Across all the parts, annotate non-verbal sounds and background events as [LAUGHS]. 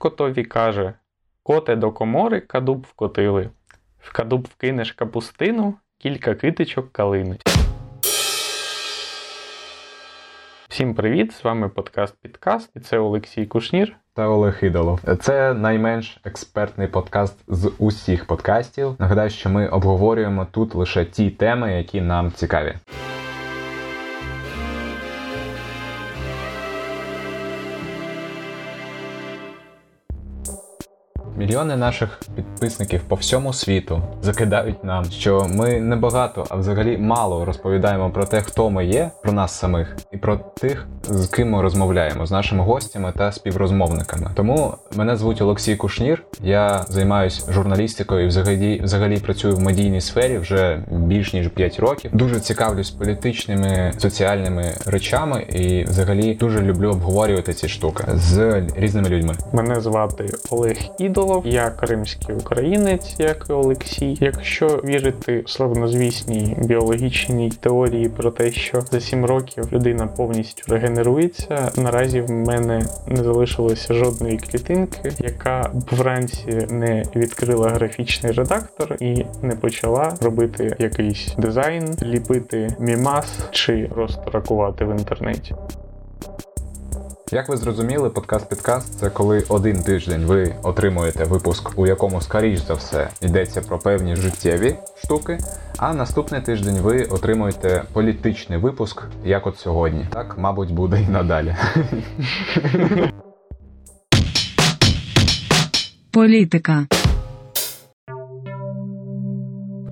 котові каже: Коте до комори кадуб вкотили. В кадуб вкинеш капустину, кілька китичок калини. Всім привіт! З вами подкаст Підкаст, і це Олексій Кушнір. Та Олег Ідолов. Це найменш експертний подкаст з усіх подкастів. Нагадаю, що ми обговорюємо тут лише ті теми, які нам цікаві. Мільйони наших підписників по всьому світу закидають нам, що ми не багато, а взагалі мало розповідаємо про те, хто ми є, про нас самих, і про тих, з ким ми розмовляємо, з нашими гостями та співрозмовниками. Тому мене звуть Олексій Кушнір. Я займаюся журналістикою і взагалі взагалі працюю в медійній сфері вже більш ніж 5 років. Дуже цікавлюсь політичними соціальними речами і взагалі дуже люблю обговорювати ці штуки з різними людьми. Мене звати Олег Ідолов. Я кримський українець, як і Олексій. Якщо вірити славнозвісній біологічній теорії про те, що за 7 років людина повністю регенерується, наразі в мене не залишилося жодної клітинки, яка б вранці не відкрила графічний редактор і не почала робити якийсь дизайн, ліпити мімас чи просто ракувати в інтернеті. Як ви зрозуміли, подкаст-підкаст це коли один тиждень ви отримуєте випуск, у якому, скоріш за все, йдеться про певні життєві штуки, а наступний тиждень ви отримуєте політичний випуск, як от сьогодні. Так, мабуть, буде і надалі. Політика.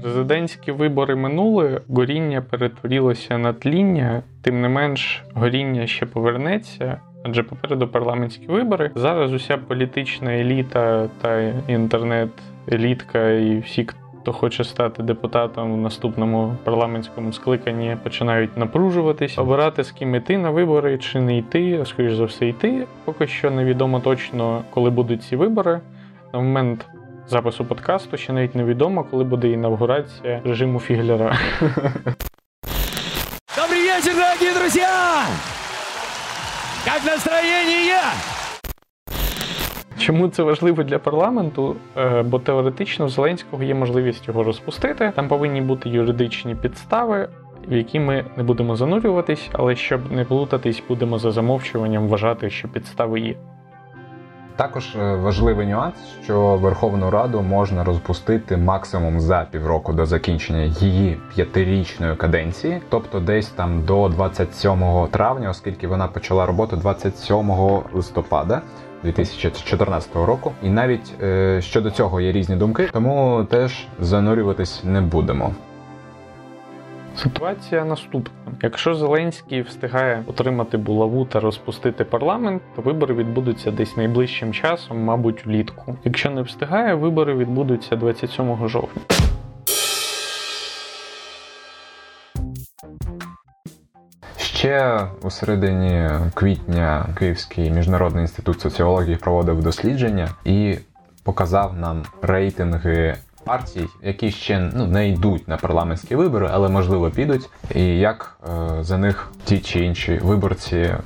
Президентські вибори минули, горіння перетворилося на тління, тим не менш, горіння ще повернеться. Адже попереду парламентські вибори. Зараз уся політична еліта та інтернет-елітка, і всі, хто хоче стати депутатом в наступному парламентському скликанні, починають напружуватись, обирати з ким іти на вибори чи не йти, а скоріш за все йти. Поки що невідомо точно, коли будуть ці вибори. На момент запису подкасту ще навіть невідомо, коли буде інавгурація режиму Фіглера. Добрый вечер, дорогие друзья! Как настроєння? Чому це важливо для парламенту? Е, Бо теоретично в Зеленського є можливість його розпустити. Там повинні бути юридичні підстави, в які ми не будемо занурюватись, але щоб не плутатись, будемо за замовчуванням вважати, що підстави є. Також е, важливий нюанс, що Верховну Раду можна розпустити максимум за півроку до закінчення її п'ятирічної каденції, тобто десь там до 27 травня, оскільки вона почала роботу 27 листопада. 2014 року, і навіть е, щодо цього є різні думки, тому теж занурюватись не будемо. Ситуація наступна: якщо Зеленський встигає отримати булаву та розпустити парламент, то вибори відбудуться десь найближчим часом, мабуть, влітку. Якщо не встигає, вибори відбудуться 27 жовтня. Ще у середині квітня Київський міжнародний інститут соціології проводив дослідження і показав нам рейтинги партій, які ще ну не йдуть на парламентські вибори, але можливо підуть, і як е, за них ті чи інші виборці е,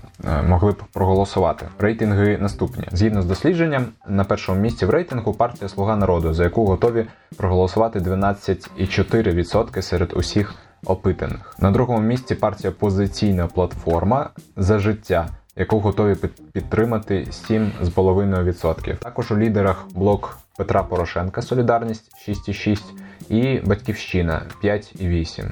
могли б проголосувати. Рейтинги наступні згідно з дослідженням, на першому місці в рейтингу партія Слуга народу, за яку готові проголосувати 12,4% серед усіх опитаних. На другому місці партія Позиційна платформа за життя. Яку готові підтримати 7,5%. Також у лідерах блок Петра Порошенка Солідарність 6,6 і Батьківщина 5,8.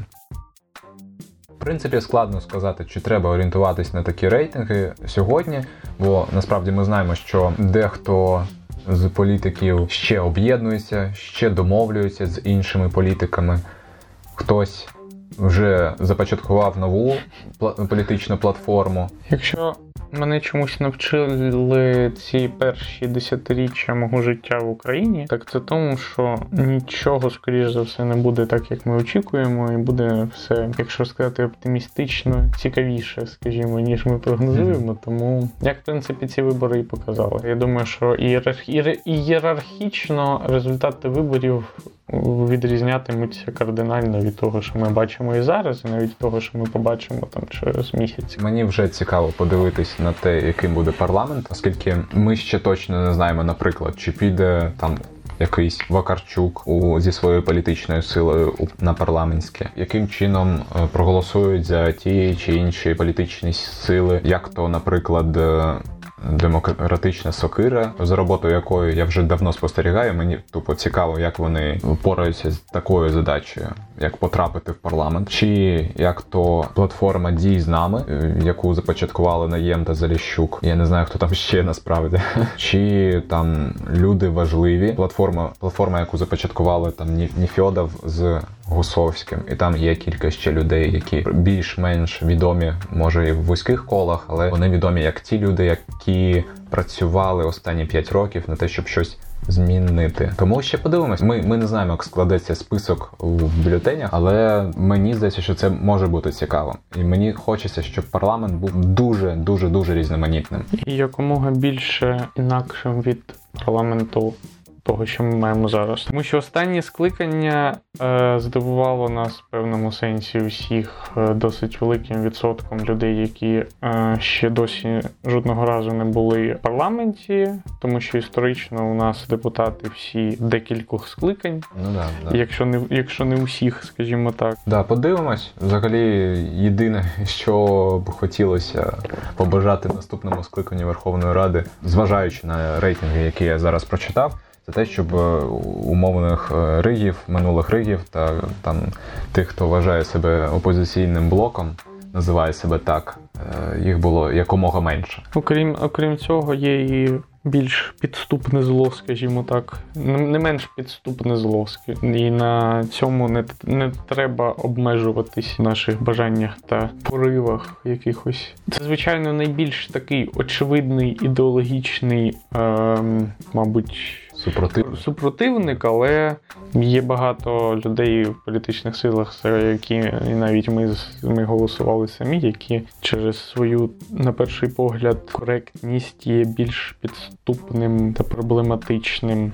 В принципі, складно сказати, чи треба орієнтуватись на такі рейтинги сьогодні, бо насправді ми знаємо, що дехто з політиків ще об'єднується, ще домовлюється з іншими політиками. Хтось вже започаткував нову політичну платформу. Якщо мене чомусь навчили ці перші десятиріччя мого життя в Україні, так це тому, що нічого, скоріш за все, не буде так, як ми очікуємо, і буде все, якщо сказати оптимістично, цікавіше, скажімо, ніж ми прогнозуємо. Тому як в принципі ці вибори і показали. Я думаю, що ієрархічно результати виборів відрізнятимуться кардинально від того, що ми бачимо і зараз, і навіть того, що ми побачимо там через місяць. Мені вже цікаво подивитись на те, яким буде парламент, оскільки ми ще точно не знаємо, наприклад, чи піде там. Якийсь Вакарчук у зі своєю політичною силою на парламентське, яким чином е, проголосують за ті чи інші політичні сили, як то, наприклад, е, демократична сокира, за роботою якої я вже давно спостерігаю. Мені тупо цікаво, як вони впораються з такою задачею, як потрапити в парламент, чи як то платформа дій з нами, е, яку започаткували Наєм та Заліщук. Я не знаю, хто там ще насправді, [LAUGHS] чи там люди важливі. Платформа, платформа, яку започаткували там Ні- Ніфьодов з Гусовським, і там є кілька ще людей, які більш-менш відомі, може і в вузьких колах, але вони відомі як ті люди, які працювали останні 5 років на те, щоб щось змінити. Тому ще подивимось. Ми, ми не знаємо, як складеться список в бюлетенях, але мені здається, що це може бути цікаво. І мені хочеться, щоб парламент був дуже, дуже, дуже різноманітним. І якомога більше інакшим від парламенту того, що ми маємо зараз. Тому що останнє скликання е, здивувало нас в певному сенсі усіх е, досить великим відсотком людей, які е, ще досі жодного разу не були в парламенті, тому що історично у нас депутати всі декількох скликань, Ну да, да. якщо не якщо не усіх, скажімо так. Да, подивимось. Взагалі, єдине, що б хотілося побажати наступному скликанню Верховної Ради, зважаючи на рейтинги, які я зараз прочитав, це те, щоб е, умовних е, ригів, минулих ригів та там тих, хто вважає себе опозиційним блоком, називає себе так, е, їх було якомога менше. Окрім, окрім цього, є і більш підступне зло, скажімо так, не менш підступне зло. І на цьому не, не треба обмежуватись в наших бажаннях та поривах якихось. Це, звичайно, найбільш такий очевидний ідеологічний, ем, мабуть, Супротив. супротивник, але є багато людей в політичних силах, які і навіть ми, ми голосували самі, які через свою, на перший погляд, коректність є більш підступним та проблематичним.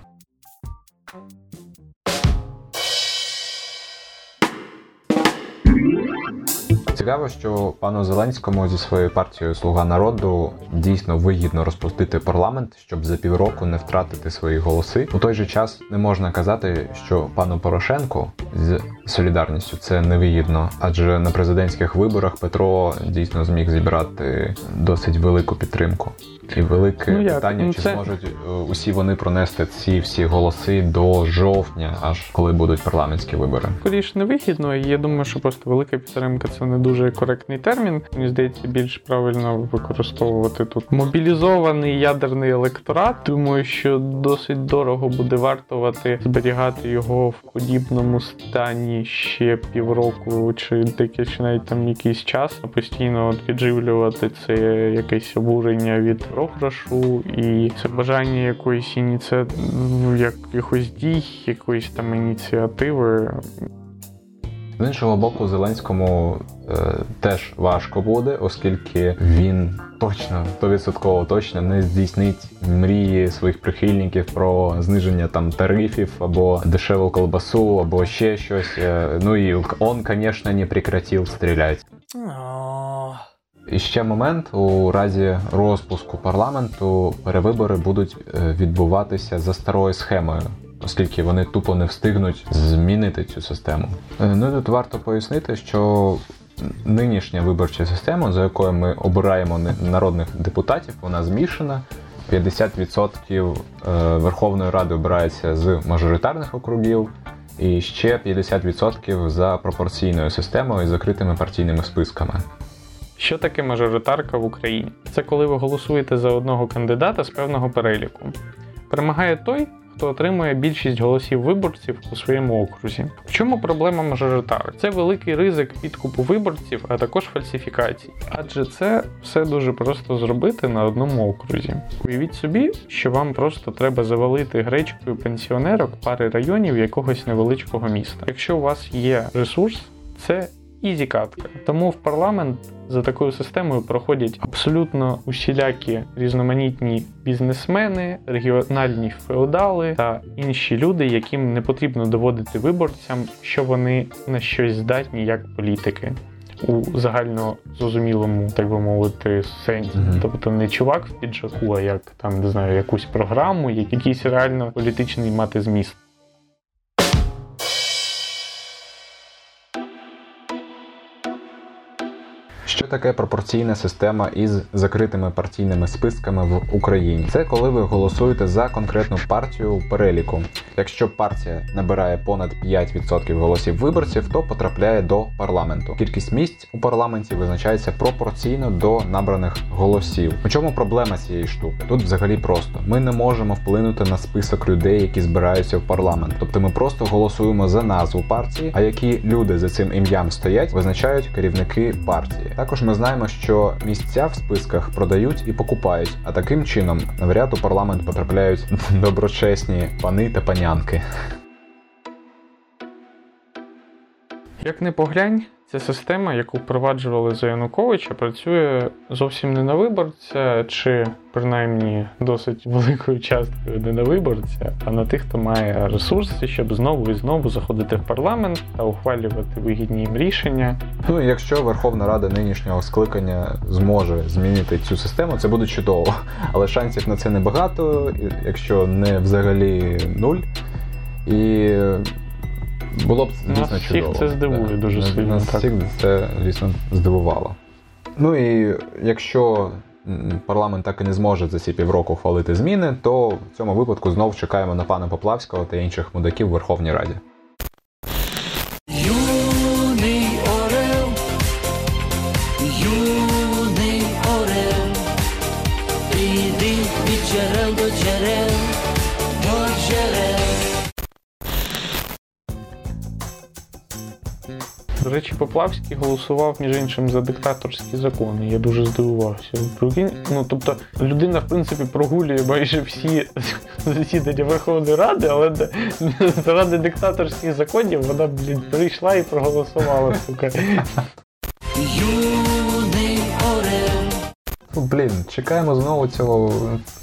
Цікаво, що пану Зеленському зі своєю партією Слуга народу дійсно вигідно розпустити парламент, щоб за півроку не втратити свої голоси. У той же час не можна казати, що пану Порошенку з солідарністю це невигідно, адже на президентських виборах Петро дійсно зміг зібрати досить велику підтримку. І велике Ну питання, Ну, чи це- зможуть е, усі вони пронести ці всі голоси до жовтня, аж коли будуть парламентські вибори. Скоріш невигідно, і я думаю, що просто велика підтримка це не дуже коректний термін. Мені здається, більш правильно використовувати тут мобілізований ядерний електорат. Думаю, що досить дорого буде вартувати зберігати його в подібному стані ще півроку чи деякі чи навіть там якийсь час, а постійно підживлювати це якесь обурення від програшу і це бажання якоїсь ініці... ну, якихось дій, якоїсь там ініціативи. З іншого боку, Зеленському е, теж важко буде, оскільки він точно 100% точно не здійснить мрії своїх прихильників про зниження там тарифів або дешеву колбасу, або ще щось. Е, ну і он, звісно, не прекратив стріляти. І ще момент у разі розпуску парламенту перевибори будуть е, відбуватися за старою схемою, оскільки вони тупо не встигнуть змінити цю систему. Е, Ну тут варто пояснити, що нинішня виборча система, за якою ми обираємо народних депутатів, вона змішана. 50% е, Верховної Ради обирається з мажоритарних округів, і ще 50% за пропорційною системою і закритими партійними списками. Що таке мажоритарка в Україні? Це коли ви голосуєте за одного кандидата з певного переліку. Перемагає той, хто отримує більшість голосів виборців у своєму окрузі. В чому проблема мажоритарок? Це великий ризик підкупу виборців, а також фальсифікацій. Адже це все дуже просто зробити на одному окрузі. Уявіть собі, що вам просто треба завалити гречкою пенсіонерок пари районів якогось невеличкого міста. Якщо у вас є ресурс, це easy катка. Тому в парламент за такою системою проходять абсолютно усілякі різноманітні бізнесмени, регіональні феодали та інші люди, яким не потрібно доводити виборцям, що вони на щось здатні як політики. у загально зрозумілому, так би мовити, сенсі. Мгм. Тобто не чувак в піджаку, а як там не знаю, якусь програму, якийсь реально політичний мати зміст. Що таке пропорційна система із закритими партійними списками в Україні? Це коли ви голосуєте за конкретну партію у переліку. Якщо партія набирає понад 5% голосів виборців, то потрапляє до парламенту. Кількість місць у парламенті визначається пропорційно до набраних голосів. У чому проблема цієї штуки? Тут взагалі просто ми не можемо вплинути на список людей, які збираються в парламент. Тобто ми просто голосуємо за назву партії, а які люди за цим ім'ям стоять, визначають керівники партії. Також ми знаємо, що місця в списках продають і покупають, а таким чином навряд у парламент потрапляють [LAUGHS] доброчесні пани та панянки. Як не поглянь, ця система, яку впроваджували за Януковича, працює зовсім не на виборця, чи принаймні досить великою часткою не на виборця, а на тих, хто має ресурси, щоб знову і знову заходити в парламент та ухвалювати вигідні їм рішення. Ну і якщо Верховна Рада нинішнього скликання зможе змінити цю систему, це буде чудово. Але шансів на це небагато, якщо не взагалі нуль. І було б Нас дійсно всіх чудово. це здивує дуже сильно, Нас так. всіх це, звісно, здивувало. Ну і якщо парламент так і не зможе за ці півроку ухвалити зміни, то в цьому випадку знов чекаємо на пана Поплавського та інших мудаків в Верховній Раді. До речі, Поплавський голосував між іншим за диктаторські закони. Я дуже здивувався. Ну тобто людина, в принципі, прогулює майже всі [LAUGHS] засідання Верховної Ради, але [LAUGHS] заради диктаторських законів вона, блін, прийшла і проголосувала, сука. Ну, Блін, чекаємо знову цього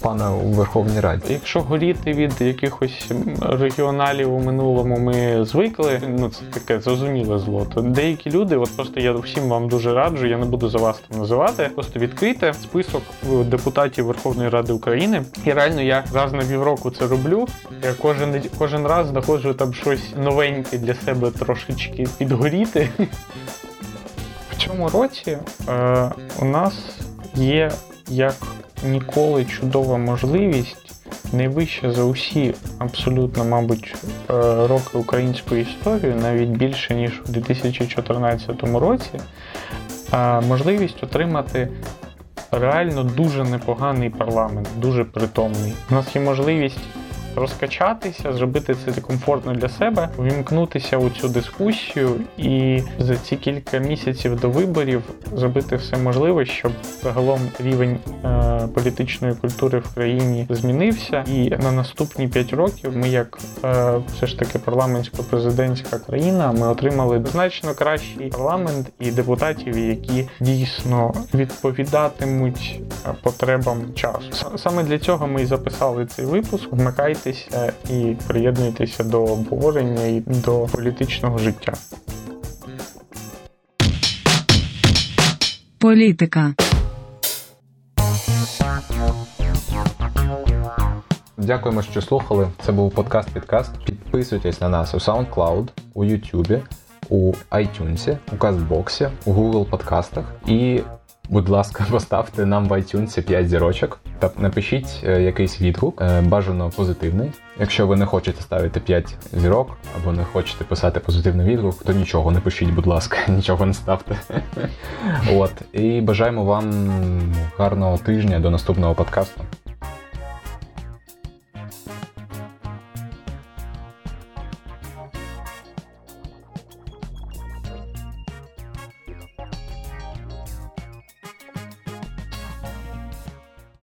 пана у Верховній Раді. Якщо горіти від якихось регіоналів у минулому ми звикли, ну це таке зрозуміле зло. То деякі люди, от просто я всім вам дуже раджу, я не буду за вас там називати. Просто відкрийте список депутатів Верховної Ради України. І реально я раз на півроку це роблю. Я кожен кожен раз знаходжу там щось новеньке для себе трошечки підгоріти. [LAUGHS] В цьому році е, у нас є як ніколи чудова можливість найвища за усі, абсолютно, мабуть, е, роки української історії, навіть більше ніж у 2014 році, можливість отримати реально дуже непоганий парламент, дуже притомний. У нас є можливість розкачатися, зробити це комфортно для себе, увімкнутися у цю дискусію і за ці кілька місяців до виборів зробити все можливе, щоб загалом рівень е, політичної культури в країні змінився. І на наступні 5 років ми, як е, все ж таки парламентсько-президентська країна, ми отримали значно кращий парламент і депутатів, які дійсно відповідатимуть е, потребам часу. Саме для цього ми і записали цей випуск. Вмикайтеся і приєднуйтеся до обговорення і до політичного життя. Політика. Дякуємо, що слухали. Це був подкаст Підкаст. Підписуйтесь на нас у SoundCloud, у YouTube, у iTunes, у Castbox, у Google подкастах. І, будь ласка, [LAUGHS] поставте нам в iTunes 5 зірочок напишіть е, якийсь відгук, е, бажано позитивний. Якщо ви не хочете ставити 5 зірок або не хочете писати позитивний відгук, то нічого не пишіть, будь ласка, [LAUGHS] нічого не ставте. От і бажаємо вам гарного тижня до наступного подкасту.